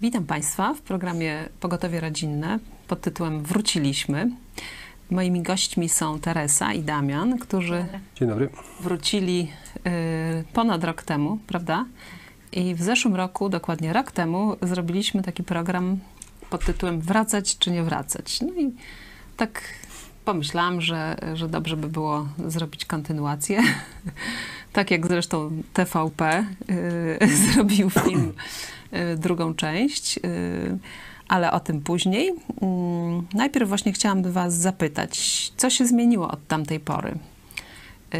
Witam Państwa w programie Pogotowie Rodzinne pod tytułem Wróciliśmy. Moimi gośćmi są Teresa i Damian, którzy Dzień dobry. wrócili y, ponad rok temu, prawda? I w zeszłym roku, dokładnie rok temu, zrobiliśmy taki program pod tytułem Wracać czy nie wracać. No i tak pomyślałam, że, że dobrze by było zrobić kontynuację. tak jak zresztą TVP y, zrobił film drugą część, y, ale o tym później. Mm, Najpierw właśnie chciałam Was zapytać, co się zmieniło od tamtej pory? Y,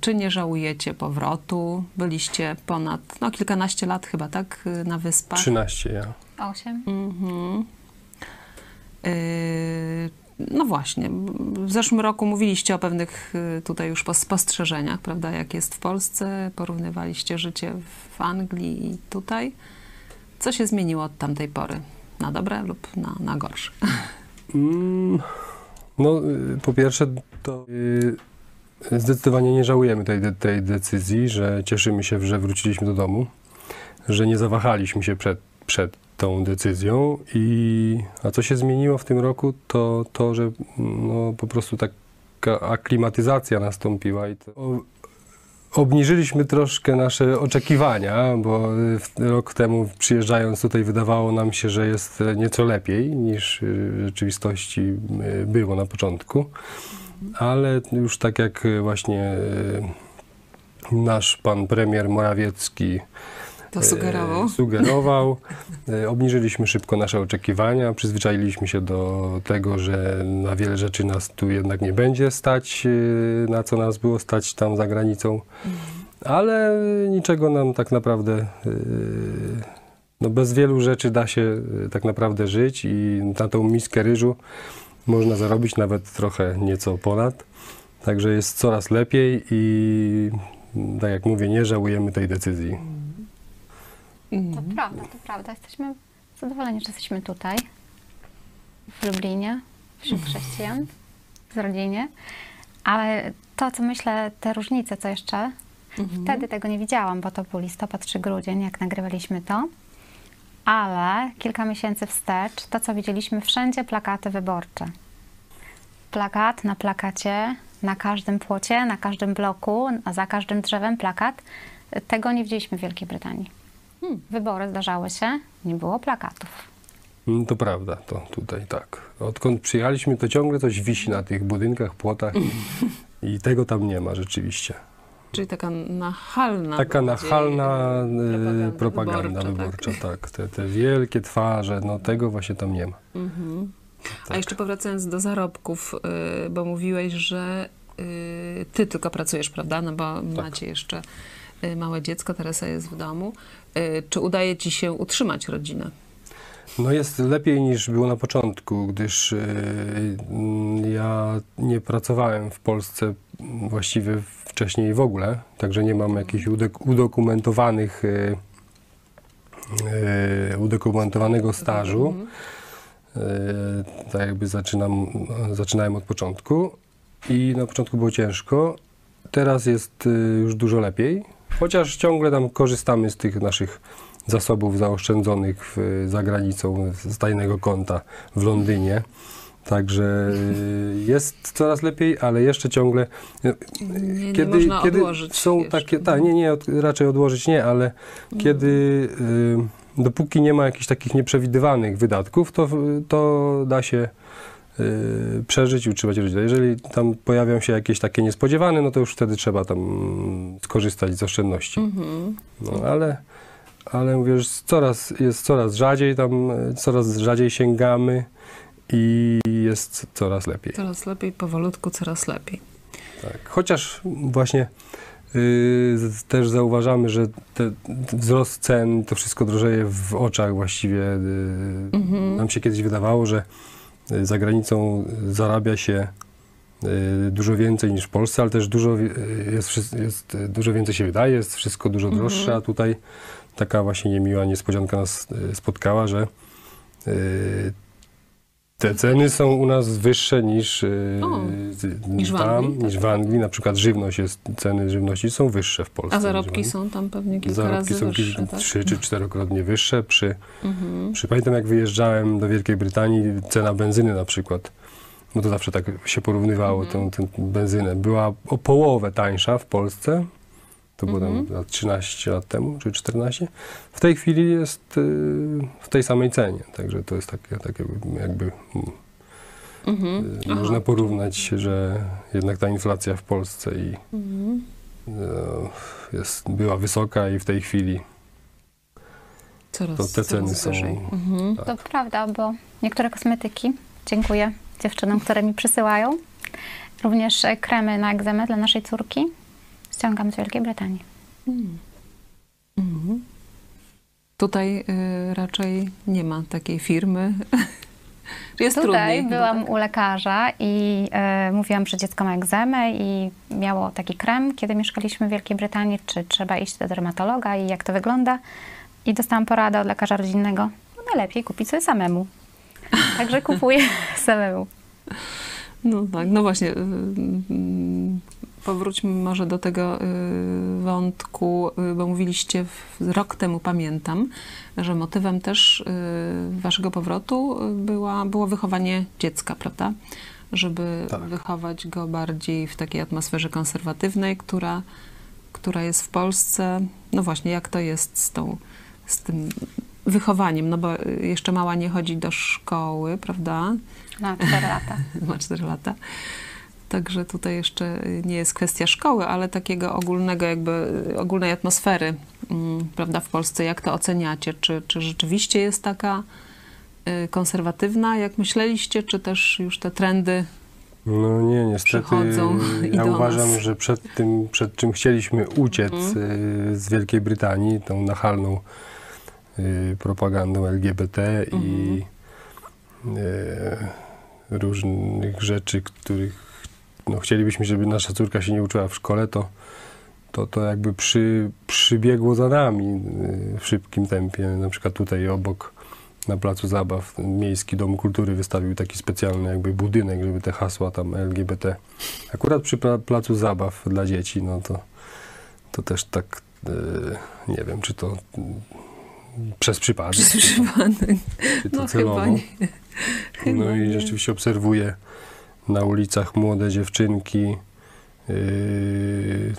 Czy nie żałujecie powrotu? Byliście ponad no, kilkanaście lat chyba, tak? y, Na wyspach. 13 ja. Osiem. Mhm. No właśnie, w zeszłym roku mówiliście o pewnych y, tutaj już pos- spostrzeżeniach, prawda, jak jest w Polsce, porównywaliście życie w Anglii i tutaj. Co się zmieniło od tamtej pory? Na dobre lub na, na gorsze? Mm, No, y, po pierwsze, to y, zdecydowanie nie żałujemy tej, tej decyzji, że cieszymy się, że wróciliśmy do domu, że nie zawahaliśmy się przed, przed tą decyzją. I, a co się zmieniło w tym roku, to to, że mm, no, po prostu taka aklimatyzacja nastąpiła i to, obniżyliśmy troszkę nasze oczekiwania, bo y, rok temu przyjeżdżając tutaj wydawało nam się, że jest e, nieco lepiej niż y, w rzeczywistości y, było na początku. Ale już tak jak właśnie nasz pan premier Morawiecki To e, sugerował. sugerował. E, Obniżyliśmy szybko nasze oczekiwania, przyzwyczailiśmy się do tego, że na wiele rzeczy nas tu jednak nie będzie stać, e, na co nas było stać tam za granicą. Ale niczego nam tak naprawdę, no bez wielu rzeczy da się tak naprawdę żyć i na tą miskę ryżu można zarobić nawet trochę nieco ponad. Także jest coraz lepiej i tak jak mówię, nie żałujemy tej decyzji. To Mhm. prawda, to prawda. Jesteśmy zadowoleni, że jesteśmy tutaj, w Lublinie, wśród chrześcijan, w rodzinie. Ale to, co myślę, te różnice, co jeszcze, Mhm. wtedy tego nie widziałam, bo to był listopad czy grudzień, jak nagrywaliśmy to. Ale kilka miesięcy wstecz, to co widzieliśmy wszędzie, plakaty wyborcze. Plakat na plakacie, na każdym płocie, na każdym bloku, a za każdym drzewem plakat. Tego nie widzieliśmy w Wielkiej Brytanii. Hmm. Wybory zdarzały się, nie było plakatów. Mm, To prawda, to tutaj tak. Odkąd przyjechaliśmy, to ciągle coś wisi na tych budynkach, płotach i, tego tam nie ma rzeczywiście. Czyli taka nachalna. Taka nachalna e, e, propaganda wyborcza, tak. Te, te wielkie twarze, no tego właśnie tam nie ma. Mhm. A Tak. jeszcze powracając do zarobków, y, bo mówiłeś, że y, ty tylko pracujesz, prawda? No bo Tak. macie jeszcze y, małe dziecko, Teresa jest w domu. Y, Czy udaje ci się utrzymać rodzinę? No jest lepiej niż było na początku, gdyż e, mm, ja nie pracowałem w Polsce właściwie wcześniej w ogóle, także nie mam jakichś udok- udokumentowanych, e, udokumentowanego stażu. Mhm. Tak jakby zaczynam, zaczynałem od początku i na początku było ciężko. Teraz jest już dużo lepiej, chociaż ciągle tam korzystamy z tych naszych zasobów zaoszczędzonych w, za granicą z tajnego konta w Londynie. Także e, jest coraz lepiej, ale jeszcze ciągle. e, Nie, nie Kiedy, można kiedy są jeszcze. takie, tak, nie, nie, raczej odłożyć nie, ale kiedy, y, dopóki nie ma jakichś takich nieprzewidywanych wydatków, to, to da się y, przeżyć i utrzymać rodzinę. Jeżeli tam pojawią się jakieś takie niespodziewane, no to już wtedy trzeba tam mm, skorzystać z oszczędności. Mhm. No, ale, ale mówię, że coraz, jest coraz rzadziej tam, y, coraz rzadziej sięgamy i jest coraz lepiej. Coraz lepiej, powolutku, coraz lepiej. Tak. Chociaż właśnie yy, też zauważamy, że te, wzrost cen, to wszystko drożeje w oczach właściwie. Yy, Mhm. Nam się kiedyś wydawało, że za granicą zarabia się yy, dużo więcej niż w Polsce, ale też dużo, yy, jest, jest, yy, dużo więcej się wydaje, jest wszystko dużo Mhm. droższe, a tutaj taka właśnie niemiła niespodzianka nas spotkała, że te ceny są u nas wyższe niż, y, O, niż w tam, Anglii, niż w Anglii. Na przykład żywność jest, ceny żywności są wyższe w Polsce. A w zarobki są tam pewnie kilka Zarobki razy są wyższe, kilka, tak? trzy czy czterokrotnie wyższe. Przy, Mhm. przy, pamiętam jak wyjeżdżałem do Wielkiej Brytanii, cena benzyny na przykład, no to zawsze tak się porównywało Mhm. tę, tę benzynę, była o połowę tańsza w Polsce. To było Mhm. tam lat 13 lat temu, czy 14. W tej chwili jest y, w tej samej cenie, także to jest takie, takie jakby mm, Mhm. y, Aha. można porównać, że jednak ta inflacja w Polsce i Mhm. y, jest, była wysoka i w tej chwili Coraz, to te ceny są. Mhm. To prawda, bo niektóre kosmetyki, dziękuję dziewczynom, które mi przysyłają, również e, kremy na egzemę dla naszej córki, ściągam z Wielkiej Brytanii. Mhm. Tutaj y, raczej nie ma takiej firmy. Jest Tutaj trudniej. chyba, byłam tak? u lekarza i e, mówiłam, że dziecko ma egzemę i miało taki krem, kiedy mieszkaliśmy w Wielkiej Brytanii, czy trzeba iść do dermatologa i jak to wygląda. I dostałam poradę od lekarza rodzinnego, no najlepiej kupić sobie samemu. Także kupuję samemu. No tak, no właśnie. Powróćmy może do tego y, wątku, y, bo mówiliście rok temu, pamiętam, że motywem też y, waszego powrotu była, było wychowanie dziecka, prawda? Żeby Tak. wychować go bardziej w takiej atmosferze konserwatywnej, która, która jest w Polsce. No właśnie, jak to jest z tą, z tym wychowaniem? No bo jeszcze mała nie chodzi do szkoły, prawda? Na 4 lata. ma 4 lata. Także tutaj jeszcze nie jest kwestia szkoły, ale takiego ogólnego, jakby ogólnej atmosfery, mm, prawda, w Polsce. Jak to oceniacie? Czy, czy rzeczywiście jest taka y, konserwatywna, jak myśleliście, czy też już te trendy? No nie, niestety. Ja uważam, nas. że przed tym, przed czym chcieliśmy uciec y, z Wielkiej Brytanii, tą nachalną y, propagandą LGBT i Mhm. y, różnych rzeczy, których no, chcielibyśmy, żeby nasza córka się nie uczyła w szkole, to, to, to jakby przy, przybiegło za nami y, w szybkim tempie. Na przykład tutaj obok na Placu Zabaw Miejski Dom Kultury wystawił taki specjalny jakby budynek, żeby te hasła tam LGBT. Akurat przy pla- Placu Zabaw dla dzieci, no to, to też tak y, nie wiem, czy to y, przez przypadek, Przez czy to, przypadek. czy to No celowo. No i rzeczywiście obserwuję na ulicach młode dziewczynki. Yy,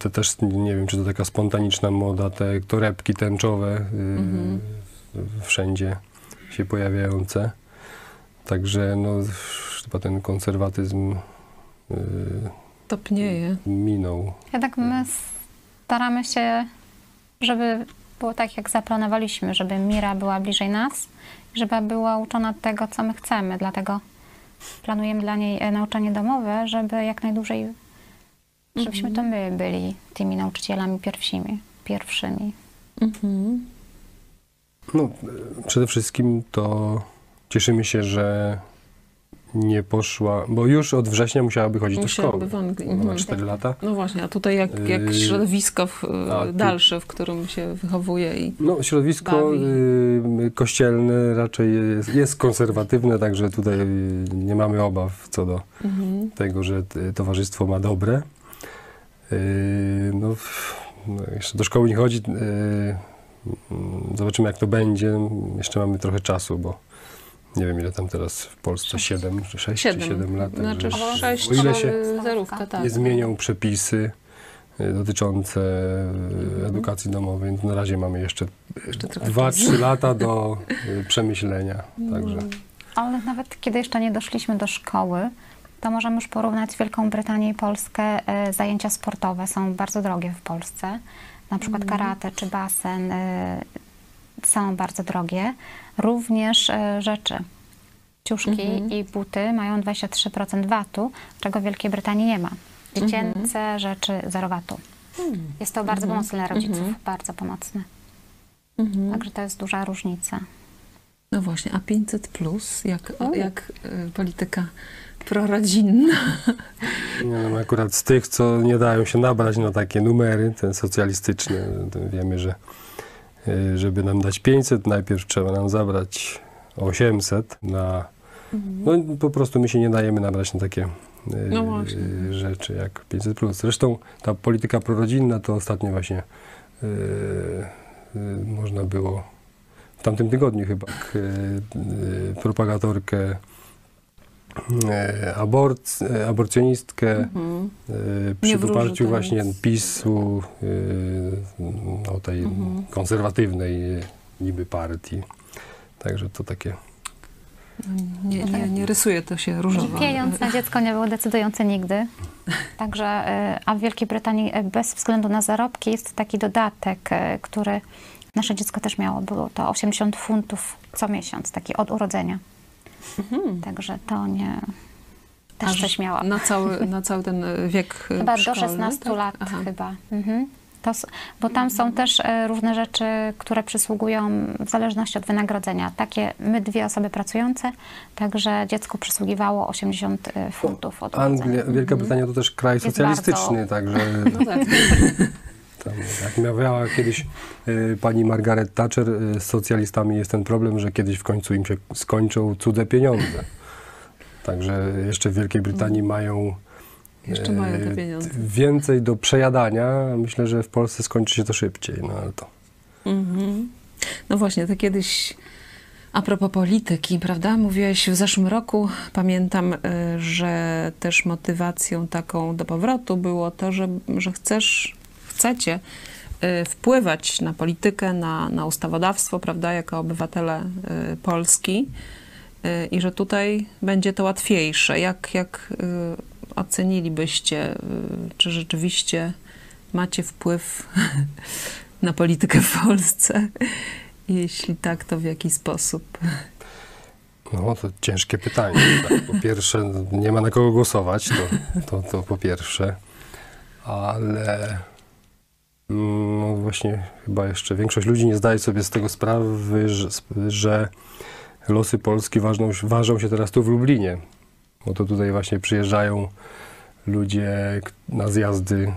to też nie wiem, czy to taka spontaniczna moda, te torebki tęczowe yy, Mhm. wszędzie się pojawiające. Także no, chyba ten konserwatyzm yy, Topnieje. minął. Jednak my staramy się, żeby było tak, jak zaplanowaliśmy, żeby Mira była bliżej nas i żeby była uczona tego, co my chcemy. Dlatego planujemy dla niej e, nauczanie domowe, żeby jak najdłużej, żebyśmy to my byli tymi nauczycielami pierwszymi. pierwszymi. Mhm. No, przede wszystkim to cieszymy się, że nie poszła, bo już od września musiałaby chodzić do szkoły. Musiałaby w Anglii. Ona ma Mhm. 4 lata. No właśnie, a tutaj jak, jak Yy, środowisko w, a dalsze, w którym się wychowuje i No, środowisko Bawi. y, kościelne raczej jest, jest konserwatywne, także tutaj y, nie mamy obaw co do mhm. tego, że towarzystwo ma dobre. Y, no, no, jeszcze do szkoły nie chodzi. y, mm, zobaczymy, jak to będzie. Jeszcze mamy trochę czasu, bo nie wiem, ile tam teraz w Polsce, 7 czy 6 czy 7 lat. Znaczy także O, sześć, o ile się y, zerówka, tak. nie zmienią przepisy y, dotyczące y, edukacji domowej, więc na razie mamy jeszcze Jeszcze trochę 2-3 lata do y, przemyślenia. Także Ale nawet kiedy jeszcze nie doszliśmy do szkoły, to możemy już porównać Wielką Brytanię i Polskę. E, Zajęcia sportowe są bardzo drogie w Polsce. Na przykład karate czy basen są bardzo drogie. Również e, rzeczy. Ciuszki Mhm. i buty mają 23% VAT-u, czego w Wielkiej Brytanii nie ma. Dziecięce rzeczy zero VAT-u. Jest to bardzo pomocne dla rodziców, Mhm. bardzo pomocne. Mhm. Także to jest duża różnica. No właśnie, a 500 plus, jak, jak y, polityka prorodzinna. nie wiem, akurat z tych, co nie dają się nabrać na takie numery, te socjalistyczne, to wiemy, że żeby nam dać 500, najpierw trzeba nam zabrać 800 na No po prostu my się nie dajemy nabrać na takie y, No y, rzeczy jak 500+. Zresztą ta polityka prorodzinna to ostatnio właśnie y, y, można było w tamtym tygodniu chyba y, y, propagatorkę y, aborc, y, aborcjonistkę Mhm. y, przy poparciu właśnie. PiSu, no, tej Mhm. konserwatywnej niby partii. Także to takie Nie, nie, nie rysuje to się różowo. Piejące dziecko nie było decydujące nigdy. Także, a w Wielkiej Brytanii bez względu na zarobki jest taki dodatek, który nasze dziecko też miało. Było to 80 funtów co miesiąc, taki od urodzenia. Mhm. Także to nie... Też Aż coś miałam. Na cały, na cały ten e, wiek e, Chyba do szkolny, 16 tak? lat Aha. chyba. Mhm. To, bo tam są też e, różne rzeczy, które przysługują w zależności od wynagrodzenia. Takie my dwie osoby pracujące, także dziecku przysługiwało 80 e, funtów od Anglia. Wielka Brytania to też kraj socjalistyczny, także No tak. tam, jak miała kiedyś y, pani Margaret Thatcher y, z socjalistami jest ten problem, że kiedyś w końcu im się skończą cudze pieniądze. Także jeszcze w Wielkiej Brytanii mają Jeszcze mają te pieniądze. więcej do przejadania. Myślę, że w Polsce skończy się to szybciej, no ale to Mhm. No właśnie, to kiedyś a propos polityki, prawda? Mówiłeś w zeszłym roku, pamiętam, że też motywacją taką do powrotu było to, że, że chcesz, chcecie y, wpływać na politykę, na, na ustawodawstwo, prawda, jako obywatele y, Polski y, i że tutaj będzie to łatwiejsze. Jak, jak ocenilibyście, czy rzeczywiście macie wpływ na politykę w Polsce? Jeśli tak, to w jaki sposób? No, to ciężkie pytanie. Tak. Po pierwsze, nie ma na kogo głosować, to, to, to po pierwsze. Ale no właśnie chyba jeszcze większość ludzi nie zdaje sobie z tego sprawy, że, że losy Polski ważą, ważą się teraz tu w Lublinie. Bo to tutaj właśnie przyjeżdżają ludzie na zjazdy,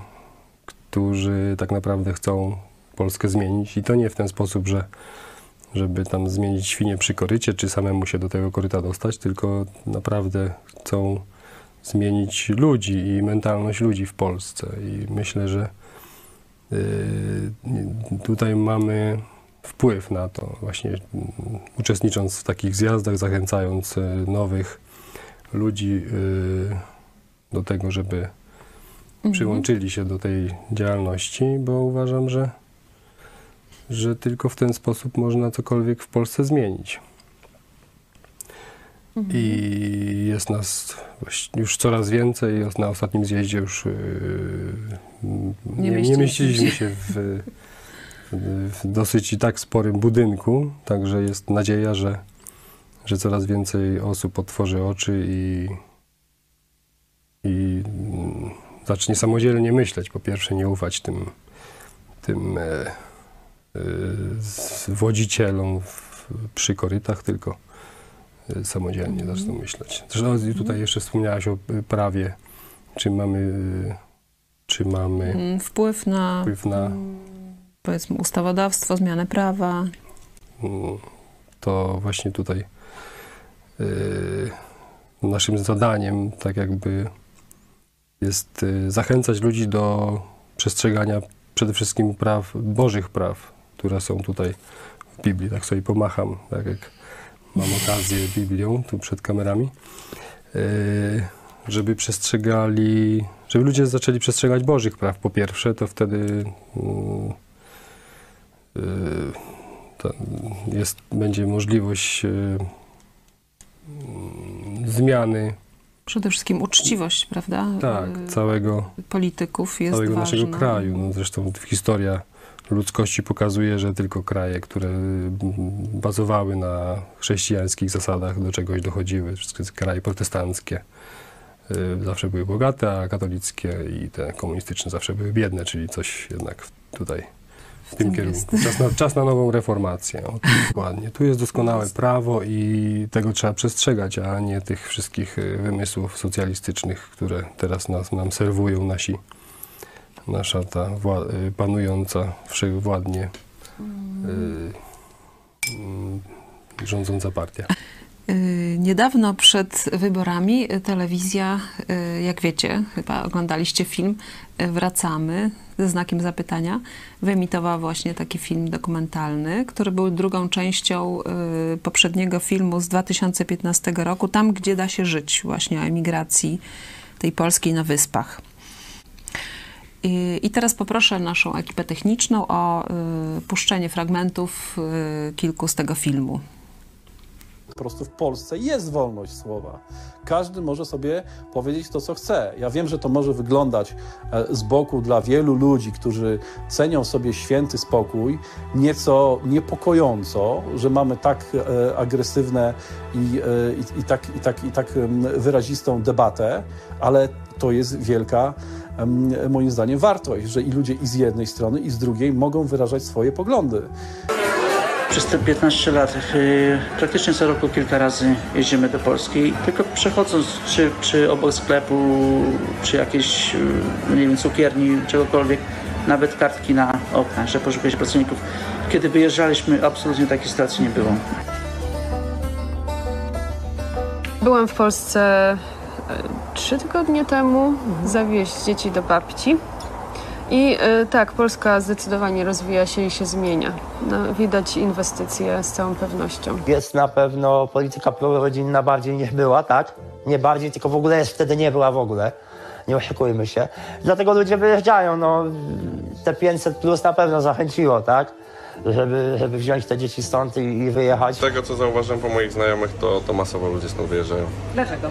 którzy tak naprawdę chcą Polskę zmienić. I to nie w ten sposób, że żeby tam zmienić świnie przy korycie, czy samemu się do tego koryta dostać, tylko naprawdę chcą zmienić ludzi i mentalność ludzi w Polsce. I myślę, że tutaj mamy wpływ na to, właśnie y, uczestnicząc w takich zjazdach, zachęcając y, nowych ludzi y, do tego, żeby przyłączyli się do tej działalności, bo uważam, że, że tylko w ten sposób można cokolwiek w Polsce zmienić. Mhm. I jest nas już coraz więcej. Na ostatnim zjeździe już yy, nie, nie mieściliśmy mieściliśmy się. w, w, dosyć i tak sporym budynku, także jest nadzieja, że, że coraz więcej osób otworzy oczy i, i mm, zacznie samodzielnie myśleć. Po pierwsze, nie ufać tym, tym e, e, wodzicielom w, przy korytach, tylko samodzielnie Mhm. zaczną myśleć. Zresztą tutaj jeszcze wspomniałaś o e, prawie, czy mamy, e, czy mamy Mm, Wpływ na, wpływ na mm, powiedzmy, ustawodawstwo, zmianę prawa. Mm, to właśnie tutaj y, naszym zadaniem tak jakby jest y, zachęcać ludzi do przestrzegania przede wszystkim praw, bożych praw, które są tutaj w Biblii. Tak sobie pomacham, tak jak mam okazję Biblią tu przed kamerami, y, żeby przestrzegali, żeby ludzie zaczęli przestrzegać bożych praw po pierwsze, to wtedy mm, to jest, będzie możliwość e, mm, zmiany Przede wszystkim uczciwość, prawda? tak, całego, Polityków jest całego ważna. naszego kraju. No, zresztą historia ludzkości pokazuje, że tylko kraje, które mm, bazowały na chrześcijańskich zasadach, do czegoś dochodziły, wszystkie kraje protestanckie y, zawsze były bogate, a katolickie i te komunistyczne zawsze były biedne, czyli coś jednak tutaj w tym tym kierunku. Czas na, czas na nową reformację. O, dokładnie. Tu jest doskonałe prawo i tego trzeba przestrzegać, a nie tych wszystkich y, wymysłów socjalistycznych, które teraz nas, nam serwują nasi, nasza ta y, panująca wszechwładnie y, mm, rządząca partia. Y, Niedawno przed wyborami telewizja, y, jak wiecie, chyba oglądaliście film Wracamy ze znakiem zapytania, wyemitowała właśnie taki film dokumentalny, który był drugą częścią poprzedniego filmu z 2015 roku, tam gdzie da się żyć, właśnie o emigracji tej polskiej na wyspach. I, teraz poproszę naszą ekipę techniczną o y, puszczenie fragmentów y, kilku z tego filmu. Po prostu w Polsce jest wolność słowa. Każdy może sobie powiedzieć to, co chce. Ja wiem, że to może wyglądać e, z boku dla wielu ludzi, którzy cenią sobie święty spokój, nieco niepokojąco, że mamy tak e, agresywne i, e, i, i, tak, i, tak, i tak wyrazistą debatę, ale to jest wielka, moim zdaniem, wartość, że i ludzie i z jednej strony, i z drugiej mogą wyrażać swoje poglądy. Przez te 15 lat y, praktycznie co roku kilka razy jeździmy do Polski. Tylko przechodząc czy, czy obok sklepu, czy jakiejś y, nie wiem, cukierni, czegokolwiek, nawet kartki na okna, że poszukać pracowników. Kiedy wyjeżdżaliśmy, absolutnie takiej sytuacji nie było. Byłam w Polsce trzy tygodnie temu zawieźć dzieci do babci. I e, tak, Polska zdecydowanie rozwija się i się zmienia. No, widać inwestycje z całą pewnością. Jest na pewno polityka prorodzinna bardziej niż była, tak? Nie bardziej, tylko w ogóle jest wtedy nie była w ogóle. Nie oszukujmy się. Dlatego ludzie wyjeżdżają, no te 500 plus na pewno zachęciło, tak? Żeby, żeby wziąć te dzieci stąd i, i wyjechać. Z tego co zauważyłem po moich znajomych, to, to masowo ludzie stąd wyjeżdżają. Dlaczego?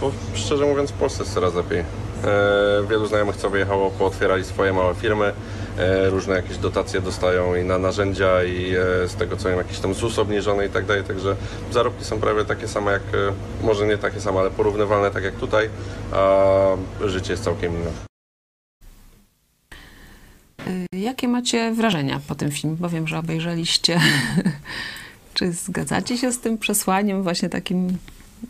Bo szczerze mówiąc w Polsce jest coraz lepiej. E, wielu znajomych co wyjechało, pootwierali swoje małe firmy, e, różne jakieś dotacje dostają i na narzędzia i e, z tego co wiem jakiś tam ZUS obniżony i tak dalej, także zarobki są prawie takie same jak, e, może nie takie same, ale porównywalne tak jak tutaj, a życie jest całkiem inne. Y, Jakie macie wrażenia po tym filmie? Bo wiem, że obejrzeliście. Czy zgadzacie się z tym przesłaniem, właśnie takim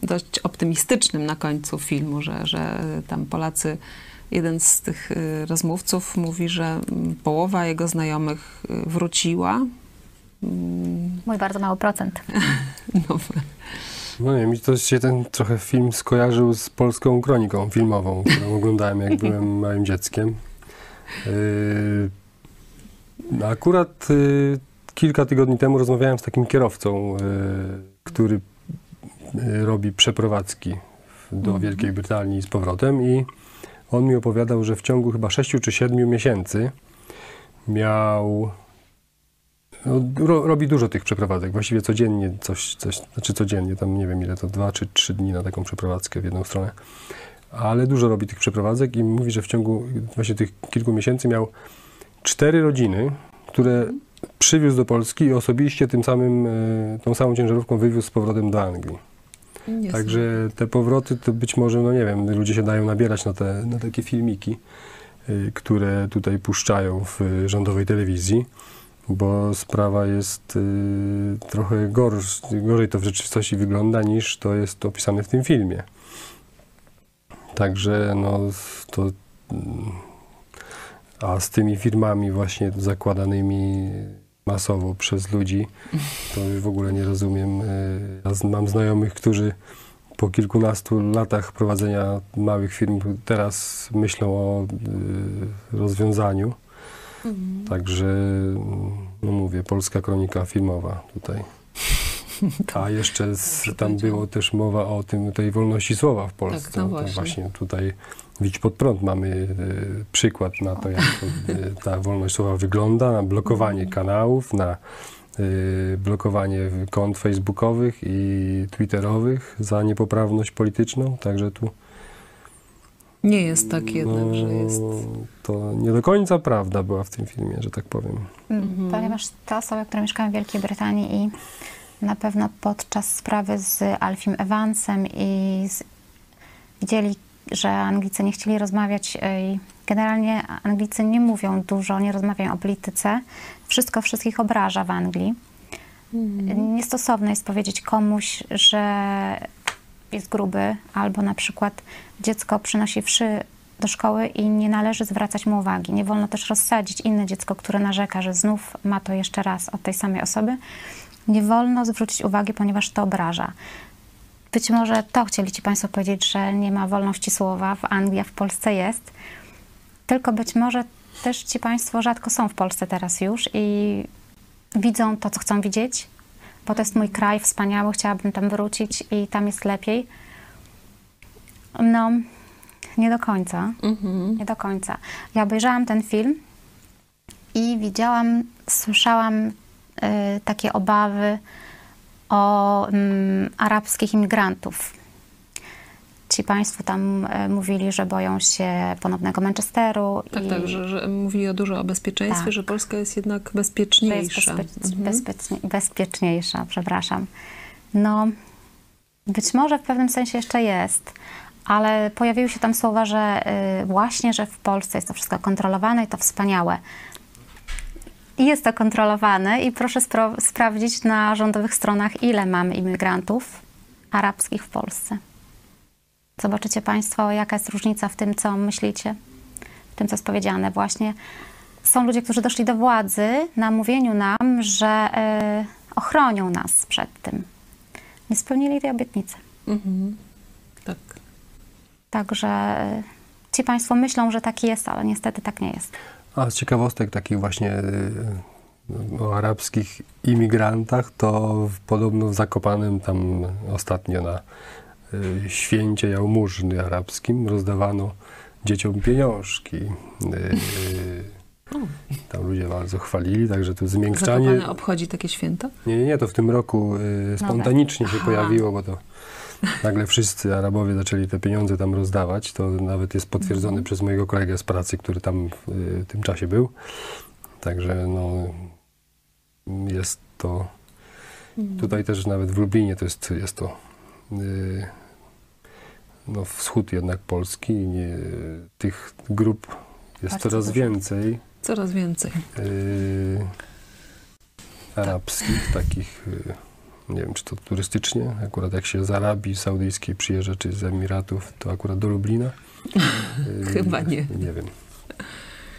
dość optymistycznym na końcu filmu, że, że tam Polacy, jeden z tych y, rozmówców mówi, że mm, połowa jego znajomych y, wróciła. Mm, Mój bardzo mały procent. No, No nie, mi to się ten trochę film skojarzył z polską kroniką filmową, którą oglądałem jak byłem małym dzieckiem. Yy, akurat yy, kilka tygodni temu rozmawiałem z takim kierowcą, yy, który robi przeprowadzki do Wielkiej Brytanii z powrotem i on mi opowiadał, że w ciągu chyba 6 czy 7 miesięcy miał no, ro, robi dużo tych przeprowadzek, właściwie codziennie coś, coś, znaczy codziennie, tam nie wiem ile to, dwa czy trzy dni na taką przeprowadzkę w jedną stronę, ale dużo robi tych przeprowadzek i mówi, że w ciągu właśnie tych kilku miesięcy miał cztery rodziny, które przywiózł do Polski i osobiście tym samym, e, tą samą ciężarówką wywiózł z powrotem do Anglii. Także te powroty to być może, no nie wiem, ludzie się dają nabierać na, te, na takie filmiki, y, które tutaj puszczają w rządowej telewizji, bo sprawa jest y, trochę gorsz, gorzej to w rzeczywistości wygląda niż to jest opisane w tym filmie. Także no to... mm, A z tymi firmami właśnie zakładanymi masowo przez ludzi, to już w ogóle nie rozumiem. Y, mam znajomych, którzy po kilkunastu latach prowadzenia małych firm teraz myślą o y, rozwiązaniu. Także, mm, no mówię, polska kronika filmowa tutaj. A jeszcze z, tam było też mowa o tym, tej wolności słowa w Polsce. Tak, no To właśnie. właśnie tutaj Widź pod prąd mamy y, przykład na to, jak to, y, ta wolność słowa wygląda, na blokowanie kanałów, na y, blokowanie kont facebookowych i twitterowych za niepoprawność polityczną. Także tu Nie jest tak jednak, że jest. no, to nie do końca prawda była w tym filmie, że tak powiem. Mm, Ponieważ te osoby, które mieszkają w Wielkiej Brytanii i na pewno podczas sprawy z Alfim Evansem i z, widzieli, że Anglicy nie chcieli rozmawiać e, generalnie Anglicy nie mówią dużo, nie rozmawiają o polityce. Wszystko wszystkich obraża w Anglii. Niestosowne jest powiedzieć komuś, że jest gruby, albo na przykład dziecko przynosi wszy do szkoły i nie należy zwracać mu uwagi. Nie wolno też rozsadzić inne dziecko, które narzeka, że znów ma to jeszcze raz od tej samej osoby. Nie wolno zwrócić uwagi, ponieważ to obraża. być może to chcieli Ci Państwo powiedzieć, że nie ma wolności słowa w Anglii, a w Polsce jest. Tylko być może też Ci Państwo rzadko są w Polsce teraz już i widzą to, co chcą widzieć, bo to jest mój kraj wspaniały, chciałabym tam wrócić i tam jest lepiej. No, nie do końca. Nie do końca. Ja obejrzałam ten film i widziałam, słyszałam takie obawy o mm, arabskich imigrantów. Ci Państwo tam y, mówili, że boją się ponownego Manchesteru. Tak, i tak, że, że mówili o dużo o bezpieczeństwie, Tak. że Polska jest jednak jest bezpieczniejsza. bezpie- Mhm. bezpiecznie, bezpieczniejsza, przepraszam. No, być może w pewnym sensie jeszcze jest, ale pojawiły się tam słowa, że y, właśnie, że w Polsce jest to wszystko kontrolowane i to wspaniałe. I jest to kontrolowane i proszę spro- sprawdzić na rządowych stronach, ile mamy imigrantów arabskich w Polsce. Zobaczycie Państwo, jaka jest różnica w tym, co myślicie, w tym, co jest powiedziane. Właśnie są ludzie, którzy doszli do władzy na mówieniu nam, że y, ochronią nas przed tym. Nie spełnili tej obietnicy. Mhm. Tak. Także y, ci Państwo myślą, że tak jest, ale niestety tak nie jest. A z ciekawostek takich właśnie y, o arabskich imigrantach, to w, podobno w Zakopanem tam ostatnio na y, święcie jałmużny arabskim rozdawano dzieciom pieniążki. Y, y, tam ludzie bardzo chwalili, także to zmiękczanie... Zakopane obchodzi takie święto? Nie, nie, to w tym roku y, spontanicznie się Aha. pojawiło, bo to nagle wszyscy Arabowie zaczęli te pieniądze tam rozdawać. To nawet jest potwierdzone Mhm. przez mojego kolegę z pracy, który tam w y, tym czasie był. Także no, jest to. Mhm. Tutaj też nawet w Lublinie to jest, jest to y, no, wschód jednak Polski. Nie, tych grup jest Bardzo coraz więcej. Coraz więcej. y, arabskich, takich, y, nie wiem czy to turystycznie, akurat jak się z Arabii Saudyjskiej przyjeżdża, czy z Emiratów, to akurat do Lublina. Y, Chyba nie. Nie wiem.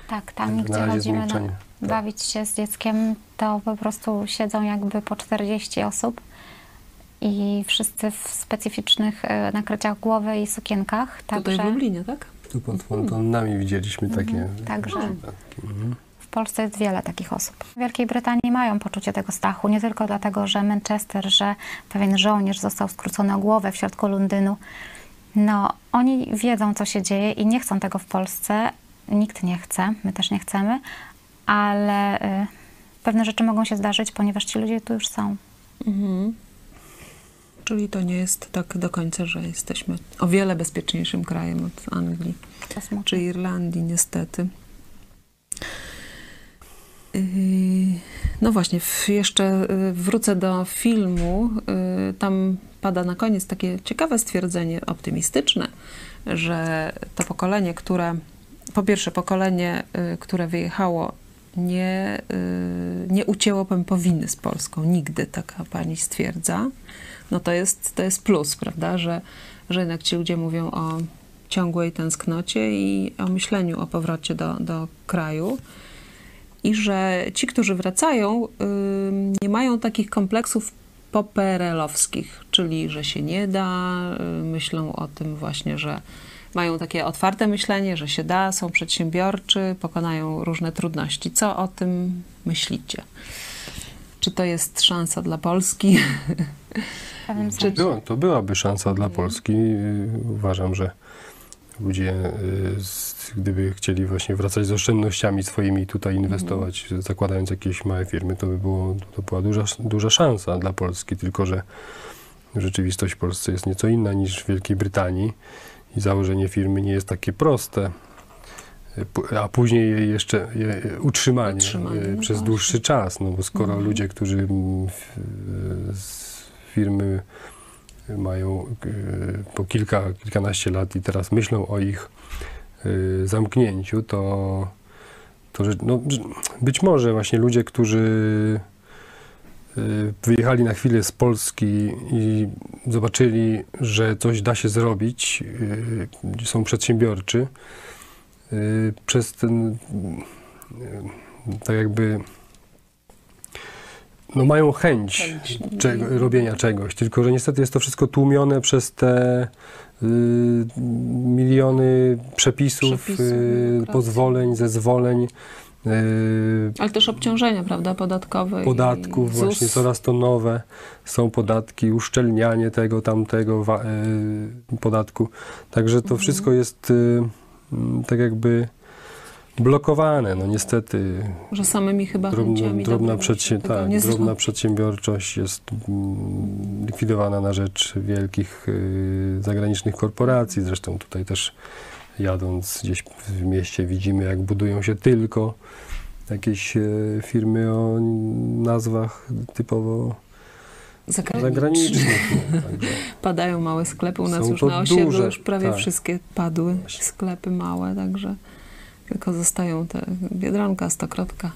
Tak, tam Na gdzie chodzimy na, zmiękczenie. Tak. bawić się z dzieckiem, to po prostu siedzą jakby po 40 osób i wszyscy w specyficznych e, nakryciach głowy i sukienkach. Tutaj Także w Lublinie, tak? Tu pod fontannami widzieliśmy takie. Także takie, mhm. W Polsce jest wiele takich osób. W Wielkiej Brytanii mają poczucie tego strachu, nie tylko dlatego, że Manchester, że pewien żołnierz został skrócony o głowę w środku Londynu. No, oni wiedzą, co się dzieje i nie chcą tego w Polsce. Nikt nie chce, my też nie chcemy, ale y, pewne rzeczy mogą się zdarzyć, ponieważ ci ludzie tu już są. Mhm. Czyli to nie jest tak do końca, że jesteśmy o wiele bezpieczniejszym krajem od Anglii czy Irlandii, niestety. Yy, No właśnie, jeszcze yy, wrócę do filmu. Yy, Tam pada na koniec takie ciekawe stwierdzenie, optymistyczne, że to pokolenie, które, po pierwsze, pokolenie, które wyjechało, nie, nie ucięło pępowiny z Polską. Nigdy taka pani stwierdza. No to jest, to jest plus, prawda, że, że jednak ci ludzie mówią o ciągłej tęsknocie i o myśleniu o powrocie do, do kraju. I że ci, którzy wracają, nie mają takich kompleksów poperelowskich, czyli że się nie da, y, myślą o tym właśnie, że mają takie otwarte myślenie, że się da, są przedsiębiorczy, pokonają różne trudności. Co o tym myślicie? Czy to jest szansa dla Polski? Było, to byłaby szansa dla Polski. Y, Uważam, że ludzie, y, gdyby chcieli właśnie wracać z oszczędnościami swoimi tutaj inwestować, zakładając jakieś małe firmy, to by było, to była duża, duża szansa dla Polski, tylko że rzeczywistość w Polsce jest nieco inna niż w Wielkiej Brytanii i założenie firmy nie jest takie proste. Y, A później jej jeszcze je utrzymanie, Utrzymanie, y, no przez właśnie. dłuższy czas, no bo skoro Mhm. ludzie, którzy mm, z firmy mają y, po kilka, kilkanaście lat i teraz myślą o ich y, zamknięciu, to, to że, no, być może właśnie ludzie, którzy y, wyjechali na chwilę z Polski i zobaczyli, że coś da się zrobić, są przedsiębiorczy, przez ten tak jakby no mają chęć, Chęć. czego, robienia czegoś, tylko że niestety jest to wszystko tłumione przez te y, miliony przepisów, Przepisów, y, pozwoleń, zezwoleń, y, Ale też obciążenia, prawda, podatkowe. podatków, właśnie coraz to nowe są podatki, uszczelnianie tego, tamtego wa- y, podatku. Także to Mhm. wszystko jest y, tak jakby blokowane, no niestety. Że samymi chyba Drobna, drobna, dobrego przedsi- się tego tak, drobna przedsiębiorczość jest mm, likwidowana na rzecz wielkich y, zagranicznych korporacji. Zresztą tutaj też jadąc gdzieś w mieście widzimy, jak budują się tylko jakieś y, firmy o nazwach typowo zagranicznych. no, Padają małe sklepy. U nas już na osiedlu duże, już prawie tak. wszystkie padły. Sklepy małe, także tylko zostają te Biedronka, Stokrotka,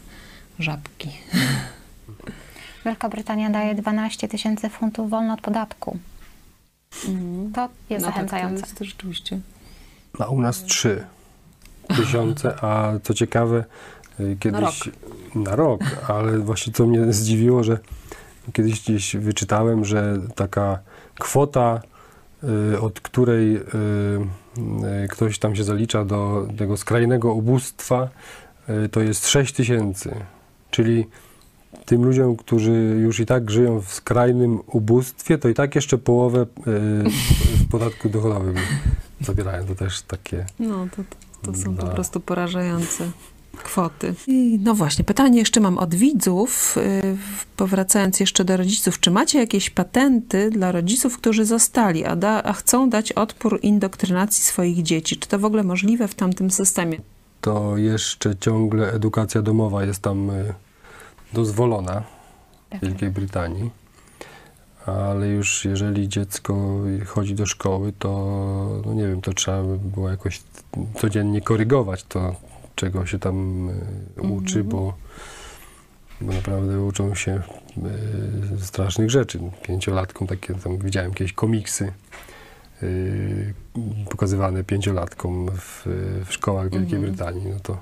Żabki. Wielka Brytania daje 12 tysięcy funtów wolno od podatku. To jest No tak, zachęcające. to jest rzeczywiście. a u nas trzy tysiące, a co ciekawe, y, kiedyś na rok, ale właśnie co mnie zdziwiło, że kiedyś gdzieś wyczytałem, że taka kwota, od której y, y, ktoś tam się zalicza do tego skrajnego ubóstwa, y, to jest 6 tysięcy. Czyli tym ludziom, którzy już i tak żyją w skrajnym ubóstwie, to i tak jeszcze połowę y, w podatku dochodowym zabierają. To też takie No, to, to, są po Da. prostu porażające kwoty. I no właśnie, pytanie jeszcze mam od widzów, yy, powracając jeszcze do rodziców. Czy macie jakieś patenty dla rodziców, którzy zostali, a, da, a chcą dać odpór indoktrynacji swoich dzieci? Czy to w ogóle możliwe w tamtym systemie? to jeszcze ciągle edukacja domowa jest tam y, dozwolona w Wielkiej Brytanii. Ale już jeżeli dziecko chodzi do szkoły, to no nie wiem, to trzeba by było jakoś codziennie korygować to, czego się tam y, uczy, bo, bo naprawdę uczą się y, strasznych rzeczy. Pięciolatkom takie tam widziałem kiedyś komiksy y, pokazywane pięciolatkom w, w szkołach Wielkiej Brytanii, no to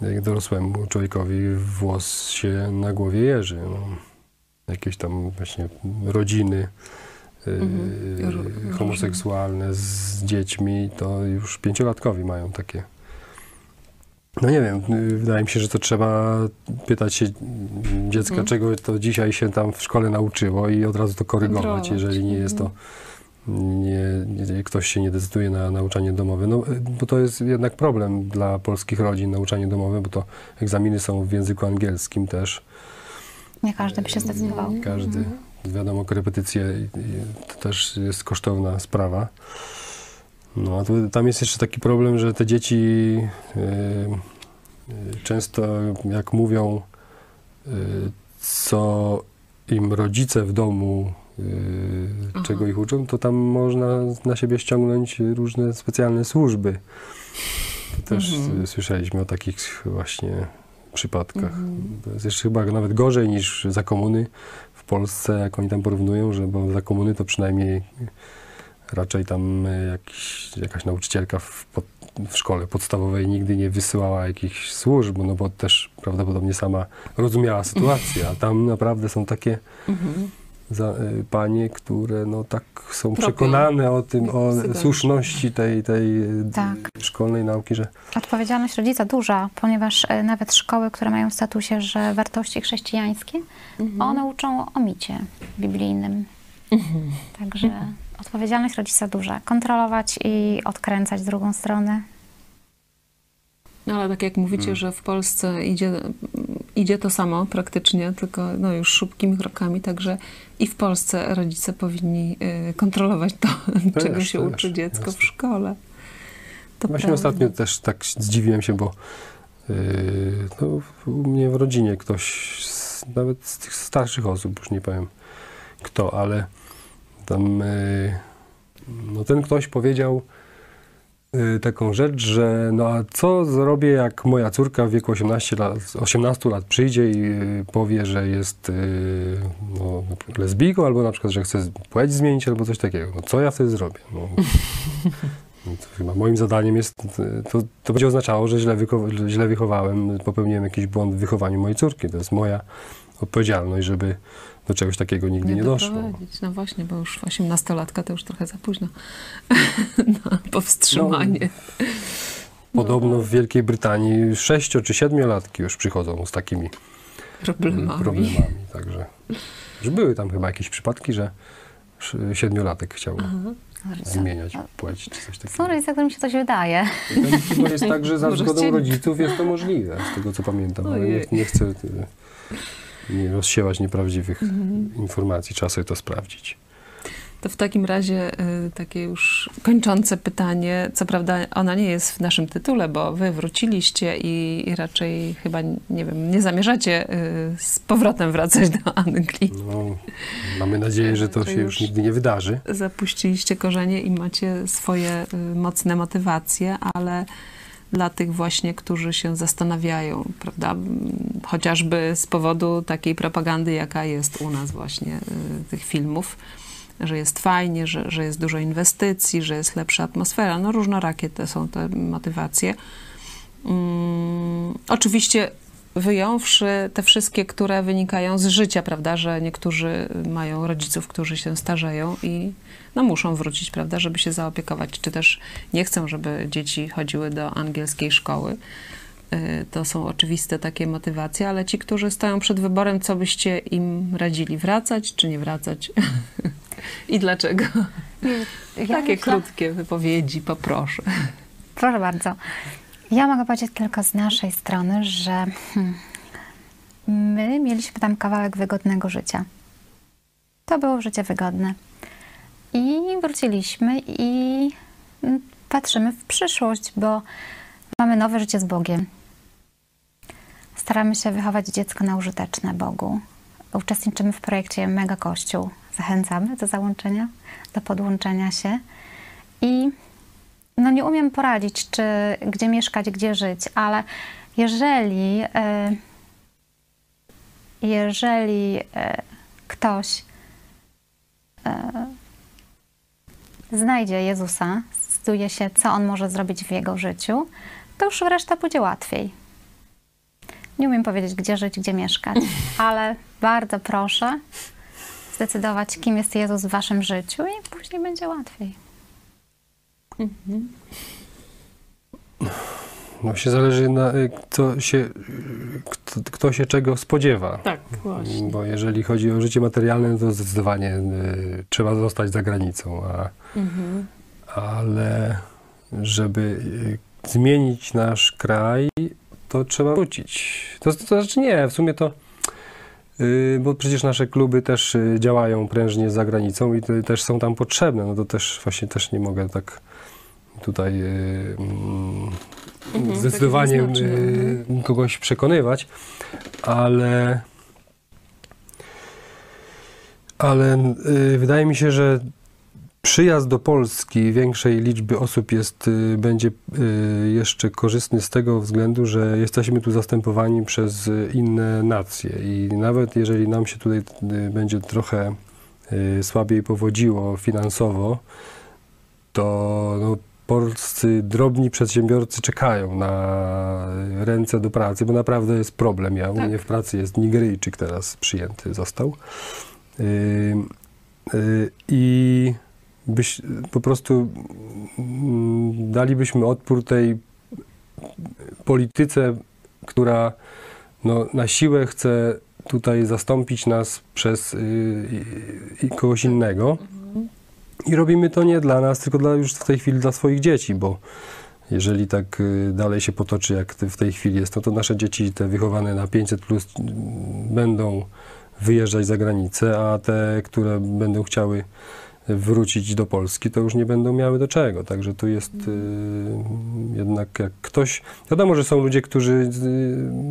jak dorosłemu człowiekowi włos się na głowie jeży. No. Jakieś tam właśnie rodziny. Ro- homoseksualne z dziećmi, to już pięciolatkowi mają takie. No nie wiem, y, wydaje mi się, że to trzeba pytać się dziecka, Mhm. czego to dzisiaj się tam w szkole nauczyło i od razu to korygować, jeżeli nie jest to nie, nie, ktoś się nie decyduje na nauczanie domowe. No, y, bo to jest jednak problem dla polskich rodzin, nauczanie domowe, bo to egzaminy są w języku angielskim też. Nie każdy by się zdecydował. Każdy, wiadomo, korepetycje to też jest kosztowna sprawa. No a tu, tam jest jeszcze taki problem, że te dzieci y, y, często jak mówią, y, co im rodzice w domu, y, Aha. czego ich uczą, to tam można na siebie ściągnąć różne specjalne służby. To też Mhm. y, słyszeliśmy o takich właśnie przypadkach. Mhm. To jest jeszcze chyba nawet gorzej niż za komuny w Polsce, jak oni tam porównują, że bo za komuny to przynajmniej raczej tam y, jakiś, jakaś nauczycielka w, pod, w szkole podstawowej nigdy nie wysyłała jakichś służb, no bo też prawdopodobnie sama rozumiała sytuację, a tam naprawdę są takie Mhm. za, y, panie, które no tak są przekonane o tym, o słuszności tej, tej y, Tak. szkolnej nauki, że Odpowiedzialność rodzica duża, ponieważ e, nawet szkoły, które mają w statusie, że wartości chrześcijańskie, Mhm. one uczą o micie biblijnym. Także odpowiedzialność rodzica duża. Kontrolować i odkręcać drugą stronę. No ale tak jak mówicie, Hmm. że w Polsce idzie, idzie to samo praktycznie, tylko no już szybkimi krokami, także i w Polsce rodzice powinni y, kontrolować to, czego się też, uczy dziecko w jasne. szkole. To Właśnie prawda. ostatnio też tak zdziwiłem się, bo yy, no, u mnie w rodzinie ktoś, z, nawet z tych starszych osób, już nie powiem kto, ale tam yy, no, ten ktoś powiedział yy, taką rzecz, że no a co zrobię, jak moja córka w wieku 18 lat, 18 lat przyjdzie i yy, powie, że jest no, lesbijką, albo na przykład, że chce płeć zmienić, albo coś takiego. No co ja wtedy zrobię? No, no chyba moim zadaniem jest, to, to będzie oznaczało, że źle, wycho- źle wychowałem, popełniłem jakiś błąd w wychowaniu mojej córki. To jest moja odpowiedzialność, żeby do czegoś takiego nigdy nie, doszło. doprowadzić. No właśnie, bo już 18-latka to już trochę za późno na powstrzymanie. Podobno w Wielkiej Brytanii sześcio czy siedmiolatki już przychodzą z takimi Problemami. problemami. Także że były tam chyba jakieś przypadki, że siedmiolatek chciał zmieniać płeć czy coś Są takiego. rodzice, którym się coś wydaje. To chyba jest tak, że za zgodą rodziców jest to możliwe, z tego co pamiętam, ale nie, nie chcę nie rozsiewać nieprawdziwych Mhm. informacji, trzeba sobie to sprawdzić. To w takim razie y, takie już kończące pytanie. Co prawda ona nie jest w naszym tytule, bo wy wróciliście i, i raczej chyba, nie wiem, nie zamierzacie y, z powrotem wracać do Anglii. No, mamy nadzieję, że to To się już nigdy nie wydarzy. Zapuściliście korzenie i macie swoje y, mocne motywacje, ale dla tych właśnie, którzy się zastanawiają, prawda, chociażby z powodu takiej propagandy, jaka jest u nas właśnie, y, tych filmów, że jest fajnie, że, że jest dużo inwestycji, że jest lepsza atmosfera, no różnorakie te są te motywacje. Mm, oczywiście wyjąwszy te wszystkie, które wynikają z życia, prawda, że niektórzy mają rodziców, którzy się starzeją i no muszą wrócić, prawda, żeby się zaopiekować, czy też nie chcą, żeby dzieci chodziły do angielskiej szkoły. Y, To są oczywiste takie motywacje, ale ci, którzy stoją przed wyborem, co byście im radzili, wracać czy nie wracać? I dlaczego? Ja Takie myślę- krótkie wypowiedzi, poproszę. Proszę bardzo. Ja mogę powiedzieć tylko z naszej strony, że hmm, my mieliśmy tam kawałek wygodnego życia. To było życie wygodne. I wróciliśmy i mm, patrzymy w przyszłość, bo mamy nowe życie z Bogiem. Staramy się wychować dziecko na użyteczne Bogu. Uczestniczymy w projekcie Mega Kościół. Zachęcamy do załączenia, do podłączenia się. I no nie umiem poradzić, czy gdzie mieszkać, gdzie żyć, ale jeżeli, e, jeżeli e, ktoś e, znajdzie Jezusa, zdecyduje się, co on może zrobić w jego życiu, to już reszta pójdzie łatwiej. Nie umiem powiedzieć, gdzie żyć, gdzie mieszkać, ale bardzo proszę zdecydować, kim jest Jezus w waszym życiu i później będzie łatwiej. No się zależy na y, co się, y, kto, kto się czego spodziewa. Tak, właśnie. Bo jeżeli chodzi o życie materialne, to zdecydowanie y, trzeba zostać za granicą, a, Mhm. ale żeby y, zmienić nasz kraj, to trzeba wrócić. To, to znaczy nie, w sumie to, y, bo przecież nasze kluby też y, działają prężnie za granicą i te, też są tam potrzebne, no to też właśnie też nie mogę tak tutaj y, mm, Mhm, zdecydowanie y, kogoś przekonywać, ale ale y, wydaje mi się, że przyjazd do Polski większej liczby osób jest, będzie jeszcze korzystny z tego względu, że jesteśmy tu zastępowani przez inne nacje. I nawet jeżeli nam się tutaj będzie trochę słabiej powodziło finansowo, to no, polscy drobni przedsiębiorcy czekają na ręce do pracy, bo naprawdę jest problem. Ja u Tak. mnie w pracy jest Nigeryjczyk teraz przyjęty został. Yy, yy, I byś, po prostu mm, dalibyśmy odpór tej polityce, która no, na siłę chce tutaj zastąpić nas przez yy, i kogoś innego. I robimy to nie dla nas, tylko dla, już w tej chwili dla swoich dzieci, bo jeżeli tak y, dalej się potoczy, jak w tej chwili jest, no to nasze dzieci, te wychowane na 500, plus, będą wyjeżdżać za granicę, a te, które będą chciały wrócić do Polski, to już nie będą miały do czego. Także tu jest y, jednak jak ktoś. Wiadomo, że są ludzie, którzy y,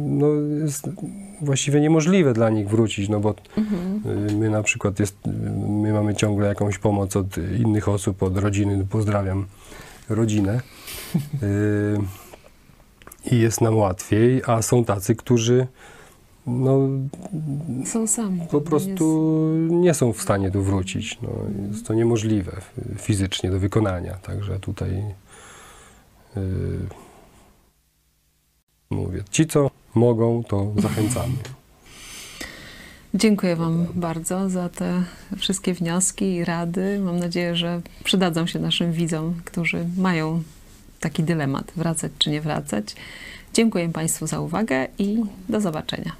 no, jest właściwie niemożliwe dla nich wrócić, no bo Mhm. Y, My na przykład jest, y, my mamy ciągle jakąś pomoc od innych osób, od rodziny. Pozdrawiam rodzinę. Y, I jest nam łatwiej, a są tacy, którzy no, Są sami. po prostu nie są w stanie tu wrócić. No, jest to niemożliwe fizycznie do wykonania. Także tutaj y, mówię, ci co mogą, to zachęcamy. Dziękuję Wam bardzo za te wszystkie wnioski i rady. Mam nadzieję, że przydadzą się naszym widzom, którzy mają taki dylemat, wracać czy nie wracać. Dziękuję Państwu za uwagę i do zobaczenia.